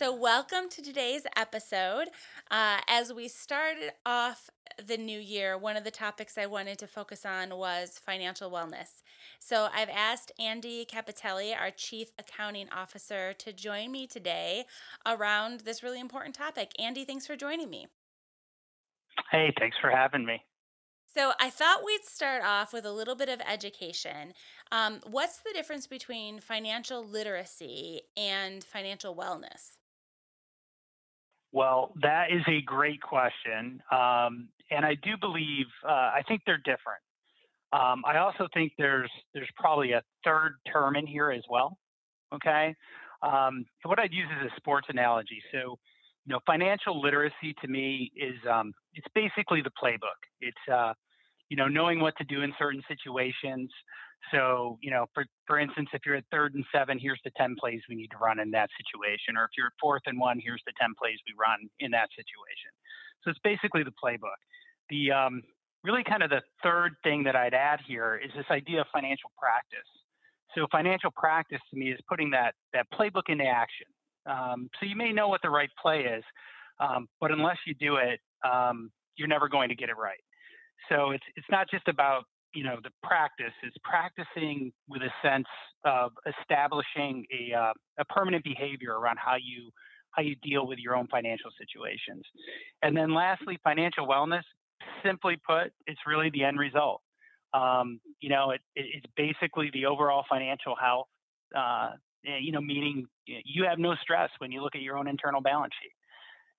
So, welcome to today's episode. Uh, as we started off the new year, one of the topics I wanted to focus on was financial wellness. So, I've asked Andy Capitelli, our Chief Accounting Officer, to join me today around this really important topic. Andy, thanks for joining me. Hey, thanks for having me. So, I thought we'd start off with a little bit of education. Um, what's the difference between financial literacy and financial wellness? Well, that is a great question. Um, and I do believe, uh, I think they're different. Um, I also think there's there's probably a third term in here as well. Okay. Um, what I'd use is a sports analogy. So, you know, financial literacy to me is um, it's basically the playbook. It's uh, you know knowing what to do in certain situations, so, you know, for, for instance, if you're at third and seven, here's the 10 plays we need to run in that situation. Or if you're at fourth and one, here's the 10 plays we run in that situation. So it's basically the playbook. The um, really kind of the third thing that I'd add here is this idea of financial practice. So financial practice to me is putting that that playbook into action. Um, so you may know what the right play is, um, but unless you do it, um, you're never going to get it right. So it's it's not just about you know the practice is practicing with a sense of establishing a uh, a permanent behavior around how you how you deal with your own financial situations. And then lastly financial wellness simply put it's really the end result. Um, you know it, it's basically the overall financial health uh, eh, you know meaning you have no stress when you look at your own internal balance sheet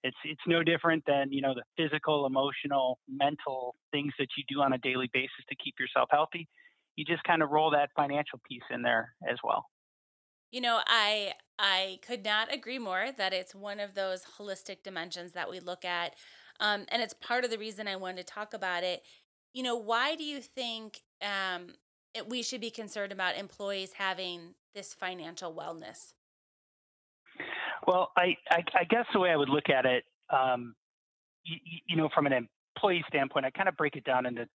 it's it's no different than you know the physical, emotional, mental things that you do on a daily basis to keep yourself healthy. You just kind of roll that financial piece in there as well. You know, I I could not agree more that it's one of those holistic dimensions that we look at, um, and it's part of the reason I wanted to talk about it. You know, why do you think um, it, we should be concerned about employees having this financial wellness? Well, I, I, I guess the way I would look at it, um, you, you know, from an employee standpoint, I kind of break it down into,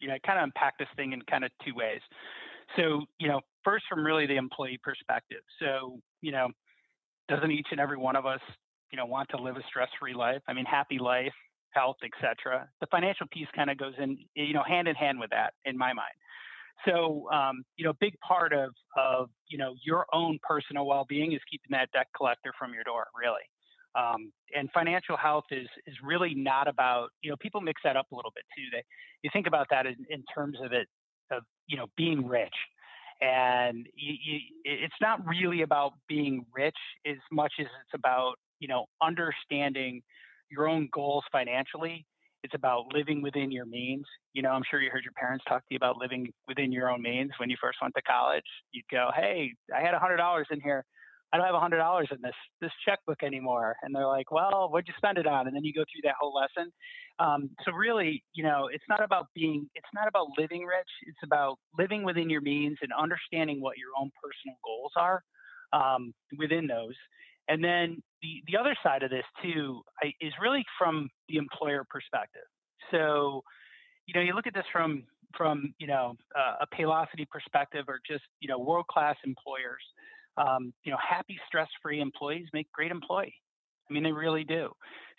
you know, I kind of unpack this thing in kind of two ways. So, you know, first from really the employee perspective. So, you know, doesn't each and every one of us, you know, want to live a stress-free life? I mean, happy life, health, etc. The financial piece kind of goes in, you know, hand in hand with that in my mind. So, um, you know, a big part of, of, you know, your own personal well-being is keeping that debt collector from your door, really. Um, and financial health is is really not about, you know, people mix that up a little bit too. They, you think about that in, in terms of it, of, you know, being rich. And you, you, it's not really about being rich as much as it's about, you know, understanding your own goals financially it's about living within your means. You know, I'm sure you heard your parents talk to you about living within your own means when you first went to college. You'd go, "Hey, I had hundred dollars in here. I don't have hundred dollars in this this checkbook anymore." And they're like, "Well, what'd you spend it on?" And then you go through that whole lesson. Um, so really, you know, it's not about being, it's not about living rich. It's about living within your means and understanding what your own personal goals are um, within those, and then the, the other side of this too I, is really from the employer perspective. So, you know, you look at this from from you know uh, a Paylocity perspective, or just you know world class employers. Um, you know, happy, stress free employees make great employee. I mean, they really do.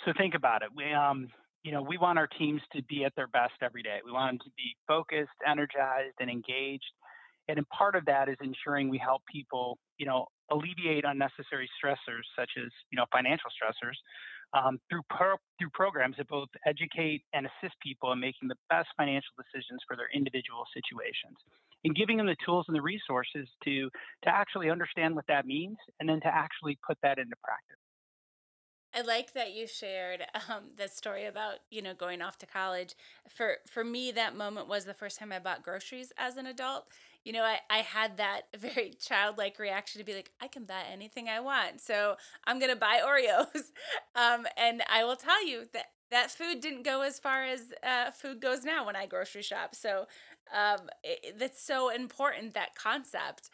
So think about it. We um, you know, we want our teams to be at their best every day. We want them to be focused, energized, and engaged. And part of that is ensuring we help people, you know, alleviate unnecessary stressors such as you know financial stressors um, through pro- through programs that both educate and assist people in making the best financial decisions for their individual situations and giving them the tools and the resources to to actually understand what that means and then to actually put that into practice I like that you shared um, the story about you know going off to college. For for me, that moment was the first time I bought groceries as an adult. You know, I, I had that very childlike reaction to be like, I can buy anything I want, so I'm gonna buy Oreos. Um, and I will tell you that that food didn't go as far as uh, food goes now when I grocery shop. So um, it, that's so important that concept.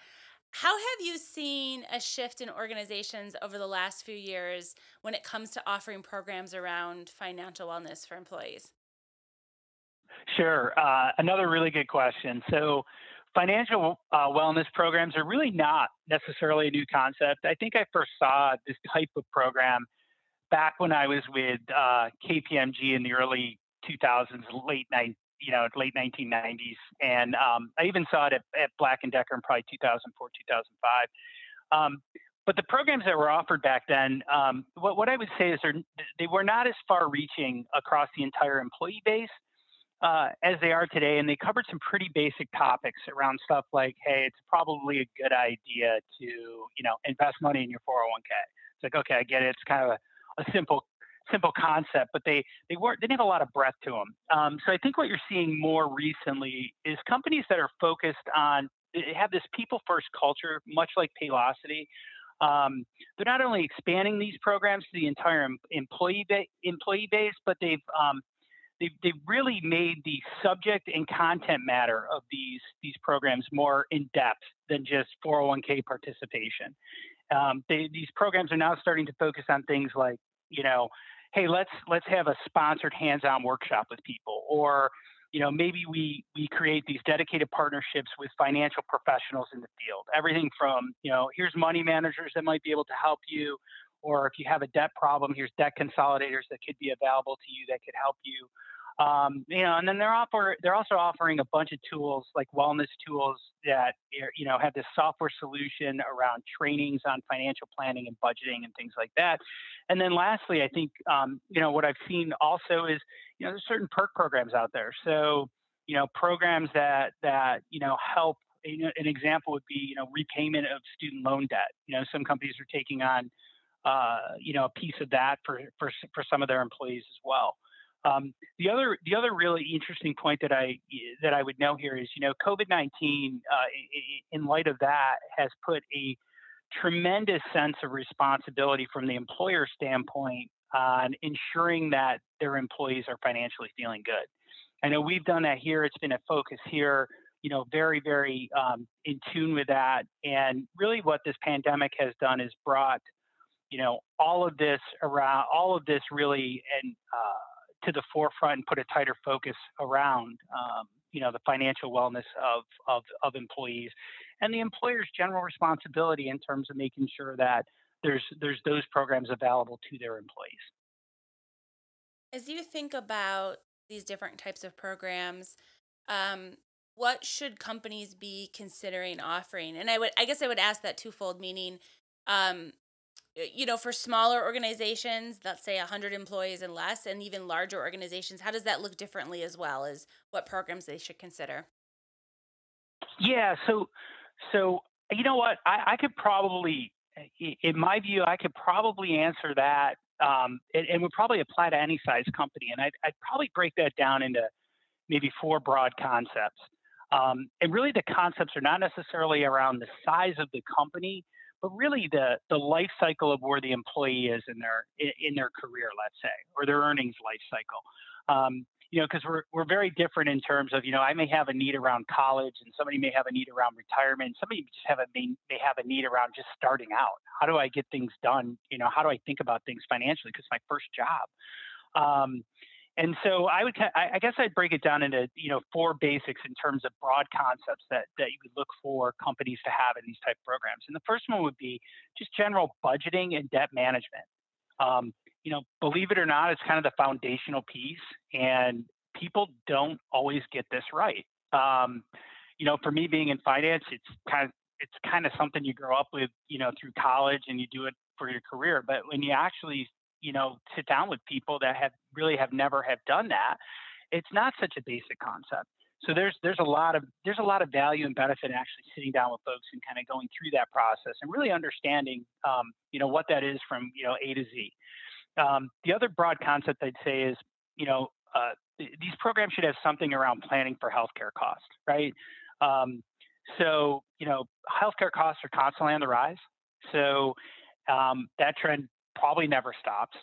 How have you seen a shift in organizations over the last few years when it comes to offering programs around financial wellness for employees? Sure. Uh, another really good question. So, financial uh, wellness programs are really not necessarily a new concept. I think I first saw this type of program back when I was with uh, KPMG in the early 2000s, late night, you know, late 1990s, and um, I even saw it at, at, Black and Decker in probably 2004, 2005. Um, but the programs that were offered back then, um, what, what I would say is they were not as far-reaching across the entire employee base uh, as they are today, and they covered some pretty basic topics around stuff like, hey, it's probably a good idea to, you know, invest money in your 401k. It's like, okay, I get it. It's kind of a, a simple simple concept, but they they weren't they didn't have a lot of breadth to them. Um, so I think what you're seeing more recently is companies that are focused on have this people first culture, much like Paylocity. Um, they're not only expanding these programs to the entire employee ba- employee base, but they've um, they've, they've really made the subject and content matter of these these programs more in depth than just 401k participation. Um, they, these programs are now starting to focus on things like you know hey, let's let's have a sponsored hands-on workshop with people, or you know maybe we we create these dedicated partnerships with financial professionals in the field. Everything from you know here's money managers that might be able to help you, or if you have a debt problem, here's debt consolidators that could be available to you that could help you. Um, you know, and then they're offer they're also offering a bunch of tools like wellness tools that you know have this software solution around trainings on financial planning and budgeting and things like that. And then lastly, I think um, you know what I've seen also is you know there's certain perk programs out there. So you know programs that that you know help. You know, an example would be you know repayment of student loan debt. You know some companies are taking on uh, you know a piece of that for for for some of their employees as well. Um, the other the other really interesting point that I that I would know here is you know COVID nineteen uh, in light of that has put a tremendous sense of responsibility from the employer standpoint on ensuring that their employees are financially feeling good. I know we've done that here. It's been a focus here. You know, very very um, in tune with that. And really, what this pandemic has done is brought you know all of this around all of this really and uh, to the forefront and put a tighter focus around um, you know the financial wellness of, of, of employees and the employer's general responsibility in terms of making sure that there's there's those programs available to their employees. As you think about these different types of programs, um, what should companies be considering offering? And I would I guess I would ask that twofold, meaning um, you know, for smaller organizations, let's say 100 employees and less, and even larger organizations, how does that look differently as well as what programs they should consider? Yeah, so, so you know what, I, I could probably, in my view, I could probably answer that, um, and, and would probably apply to any size company, and I'd, I'd probably break that down into maybe four broad concepts. Um, and really, the concepts are not necessarily around the size of the company, but really the the life cycle of where the employee is in their in their career, let's say, or their earnings life cycle. Um, you know, because we're we're very different in terms of you know I may have a need around college, and somebody may have a need around retirement. Somebody just have a may, may have a need around just starting out. How do I get things done? You know, how do I think about things financially? Because my first job. Um, and so I would, I guess I'd break it down into you know four basics in terms of broad concepts that that you would look for companies to have in these type of programs. And the first one would be just general budgeting and debt management. Um, you know, believe it or not, it's kind of the foundational piece, and people don't always get this right. Um, you know, for me being in finance, it's kind of it's kind of something you grow up with, you know, through college and you do it for your career. But when you actually you know sit down with people that have really have never have done that it's not such a basic concept. So there's there's a lot of there's a lot of value and benefit in actually sitting down with folks and kind of going through that process and really understanding um, you know what that is from you know a to z. Um, the other broad concept i'd say is you know uh, th- these programs should have something around planning for healthcare costs right? Um, so you know healthcare costs are constantly on the rise. So um, that trend probably never stops.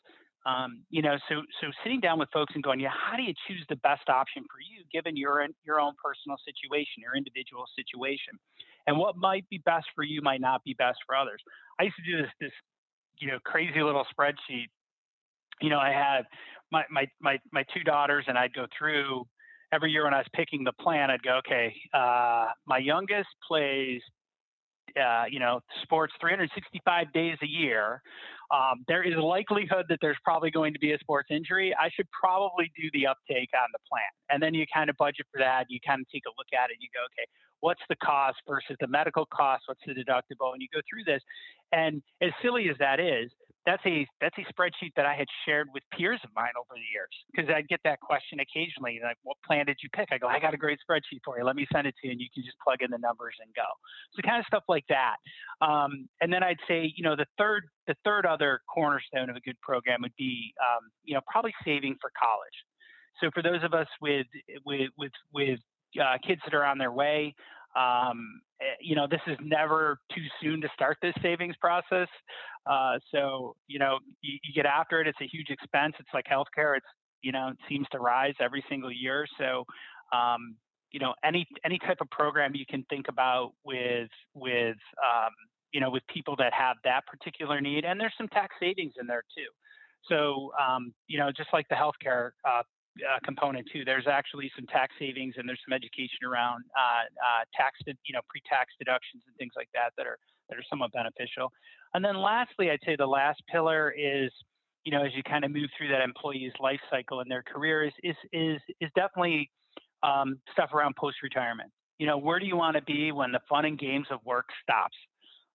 Um, you know, so so sitting down with folks and going, yeah, how do you choose the best option for you given your your own personal situation, your individual situation, and what might be best for you might not be best for others. I used to do this this you know crazy little spreadsheet. You know, I had my my my my two daughters, and I'd go through every year when I was picking the plan. I'd go, okay, uh, my youngest plays uh, you know, sports 365 days a year, um, there is likelihood that there's probably going to be a sports injury. I should probably do the uptake on the plan. And then you kind of budget for that. You kind of take a look at it. And you go, okay, what's the cost versus the medical cost? What's the deductible? And you go through this. And as silly as that is, that's a that's a spreadsheet that I had shared with peers of mine over the years because I'd get that question occasionally, like, "What plan did you pick?" I go, "I got a great spreadsheet for you. Let me send it to you, and you can just plug in the numbers and go." So kind of stuff like that. Um, and then I'd say, you know, the third the third other cornerstone of a good program would be, um, you know, probably saving for college. So for those of us with with with with uh, kids that are on their way, um, eh, you know, this is never too soon to start this savings process. Uh, so, you know, you, you, get after it. It's a huge expense. It's like healthcare. It's, you know, it seems to rise every single year. So, um, you know, any any type of program you can think about with with um, you know with people that have that particular need, and there's some tax savings in there too. So, um, you know, just like the healthcare uh, uh, component too. There's actually some tax savings and there's some education around uh, uh, tax, you know, pre-tax deductions and things like that that are that are somewhat beneficial. And then lastly, I'd say the last pillar is, you know, as you kind of move through that employee's life cycle in their career is is is is definitely um, stuff around post-retirement. You know, where do you want to be when the fun and games of work stops?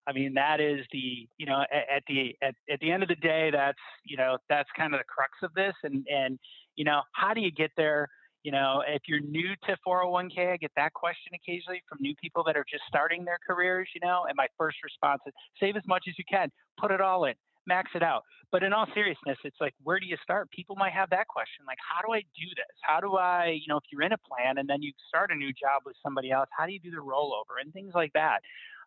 I mean, that is the, you know, at, at the at, at the end of the day, that's you know, that's kind of the crux of this. And and you know, how do you get there? You know, if you're new to 401k, I get that question occasionally from new people that are just starting their careers, you know, and my first response is save as much as you can, put it all in, max it out. But in all seriousness, it's like, where do you start? People might have that question. Like, how do I do this? How do I, you know, if you're in a plan and then you start a new job with somebody else, how do you do the rollover and things like that?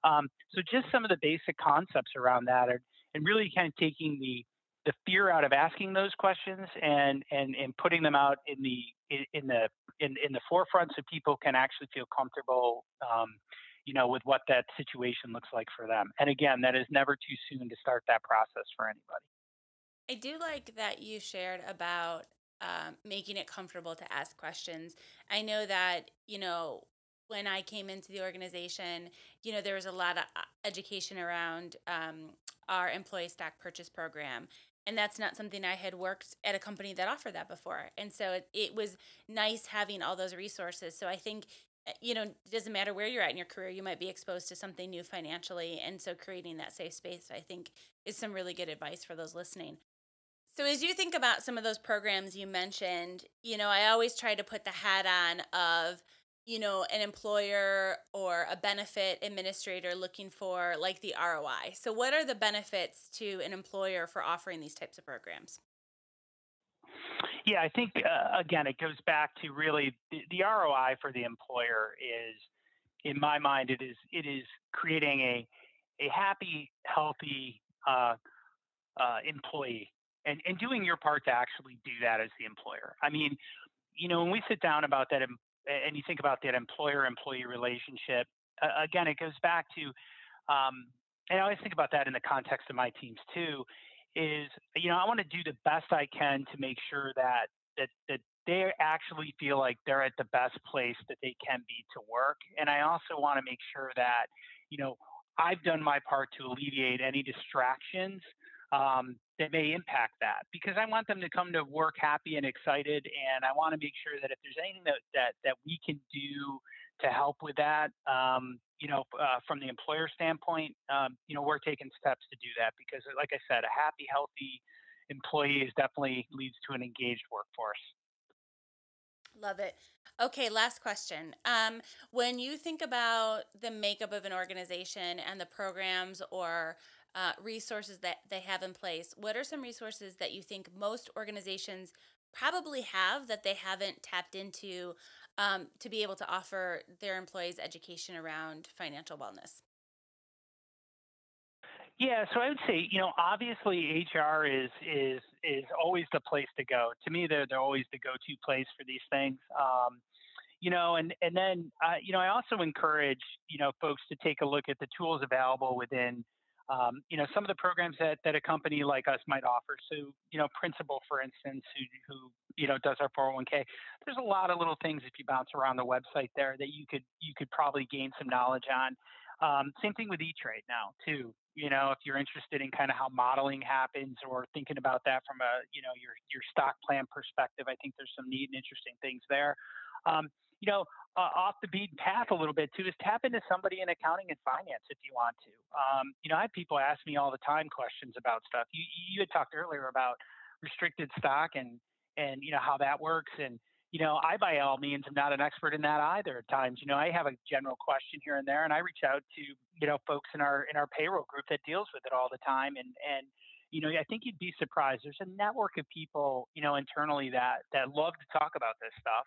Um, so just some of the basic concepts around that are, and really kind of taking the the fear out of asking those questions and and and putting them out in the in, the in, in the forefront so people can actually feel comfortable um, you know with what that situation looks like for them. And again that is never too soon to start that process for anybody. I do like that you shared about um, making it comfortable to ask questions. I know that you know when I came into the organization, you know, there was a lot of uh, education around um, our employee stock purchase program and that's not something I had worked at a company that offered that before. And so it, it was nice having all those resources. So I think eh, you know, it doesn't matter where you're at in your career, you might be exposed to something new financially. And so creating that safe space, I think, is some really good advice for those listening. So as you think about some of those programs you mentioned, you know, I always try to put the hat on of you know, an employer or a benefit administrator looking for like the ROI. So, what are the benefits to an employer for offering these types of programs? Yeah, I think uh, again, it goes back to really the, the, ROI for the employer is, in my mind, it is it is creating a a happy, healthy uh, uh, employee, and and doing your part to actually do that as the employer. I mean, you know, when we sit down about that and you think about that employer-employee relationship, uh, again, it goes back to, um, and I always think about that in the context of my teams too. Is you know I want to do the best I can to make sure that that that they actually feel like they're at the best place that they can be to work, and I also want to make sure that you know I've done my part to alleviate any distractions um, that may impact that because I want them to come to work happy and excited, and I want to make sure that if there's anything that that, that we can do to help with that, um, you know, uh, from the employer standpoint, um, you know, we're taking steps to do that because, like I said, a happy, healthy employee is definitely leads to an engaged workforce. Love it. Okay, last question. Um, when you think about the makeup of an organization and the programs or uh, resources that they have in place, what are some resources that you think most organizations probably have that they haven't tapped into um, to be able to offer their employees education around financial wellness? Yeah, so I would say, you know, obviously HR is is is always the place to go. To me, they're they're always the go-to place for these things. Um, you know, and and then uh, you know, I also encourage you know folks to take a look at the tools available within um, you know some of the programs that that a company like us might offer. So you know, Principal, for instance, who who you know does our 401k. There's a lot of little things if you bounce around the website there that you could you could probably gain some knowledge on. Um, same thing with E-Trade now too. You know, if you're interested in kind of how modeling happens or thinking about that from a you know your your stock plan perspective, I think there's some neat and interesting things there. Um, you know, uh, off the beaten path a little bit too is tap into somebody in accounting and finance if you want to. Um, you know, I have people ask me all the time questions about stuff. You you had talked earlier about restricted stock and and you know how that works and you know I by all means am not an expert in that either at times. You know, I have a general question here and there and I reach out to you know folks in our in our payroll group that deals with it all the time and and you know, I think you'd be surprised. There's a network of people, you know, internally that that love to talk about this stuff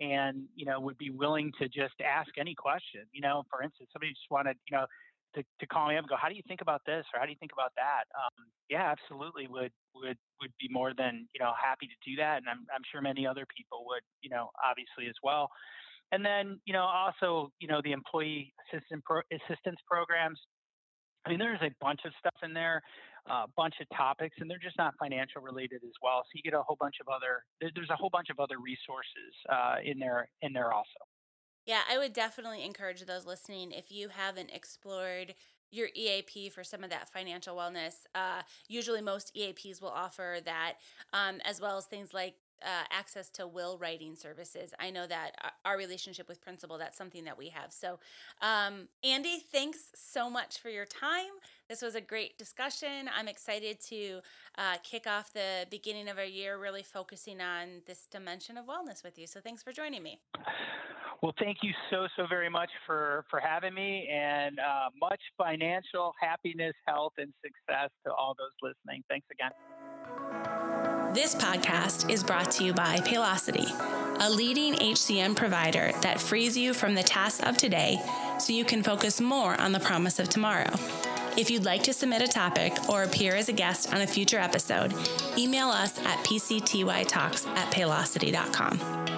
and you know would be willing to just ask any question. You know, for instance, somebody just wanted you know to, to call me up and go, how do you think about this or how do you think about that? Um, yeah, absolutely would would would be more than you know happy to do that, and I'm I'm sure many other people would you know obviously as well. And then you know also you know the employee assistant pro- assistance programs. I mean, there's a bunch of stuff in there a bunch of topics, and they're just not financial related as well. So you get a whole bunch of other. There's a whole bunch of other resources uh, in there in there also. Yeah, I would definitely encourage those listening if you haven't explored your EAP for some of that financial wellness. Uh, usually, most EAPs will offer that, um, as well as things like uh, access to will writing services. I know that our relationship with Principal, that's something that we have. So, um, Andy, thanks so much for your time. This was a great discussion. I'm excited to uh, kick off the beginning of our year, really focusing on this dimension of wellness with you. So, thanks for joining me. Well, thank you so so very much for for having me, and uh, much financial happiness, health, and success to all those listening. Thanks again. This podcast is brought to you by Paylocity, a leading HCM provider that frees you from the tasks of today so you can focus more on the promise of tomorrow. If you'd like to submit a topic or appear as a guest on a future episode, email us at pctytalks at paylocity.com.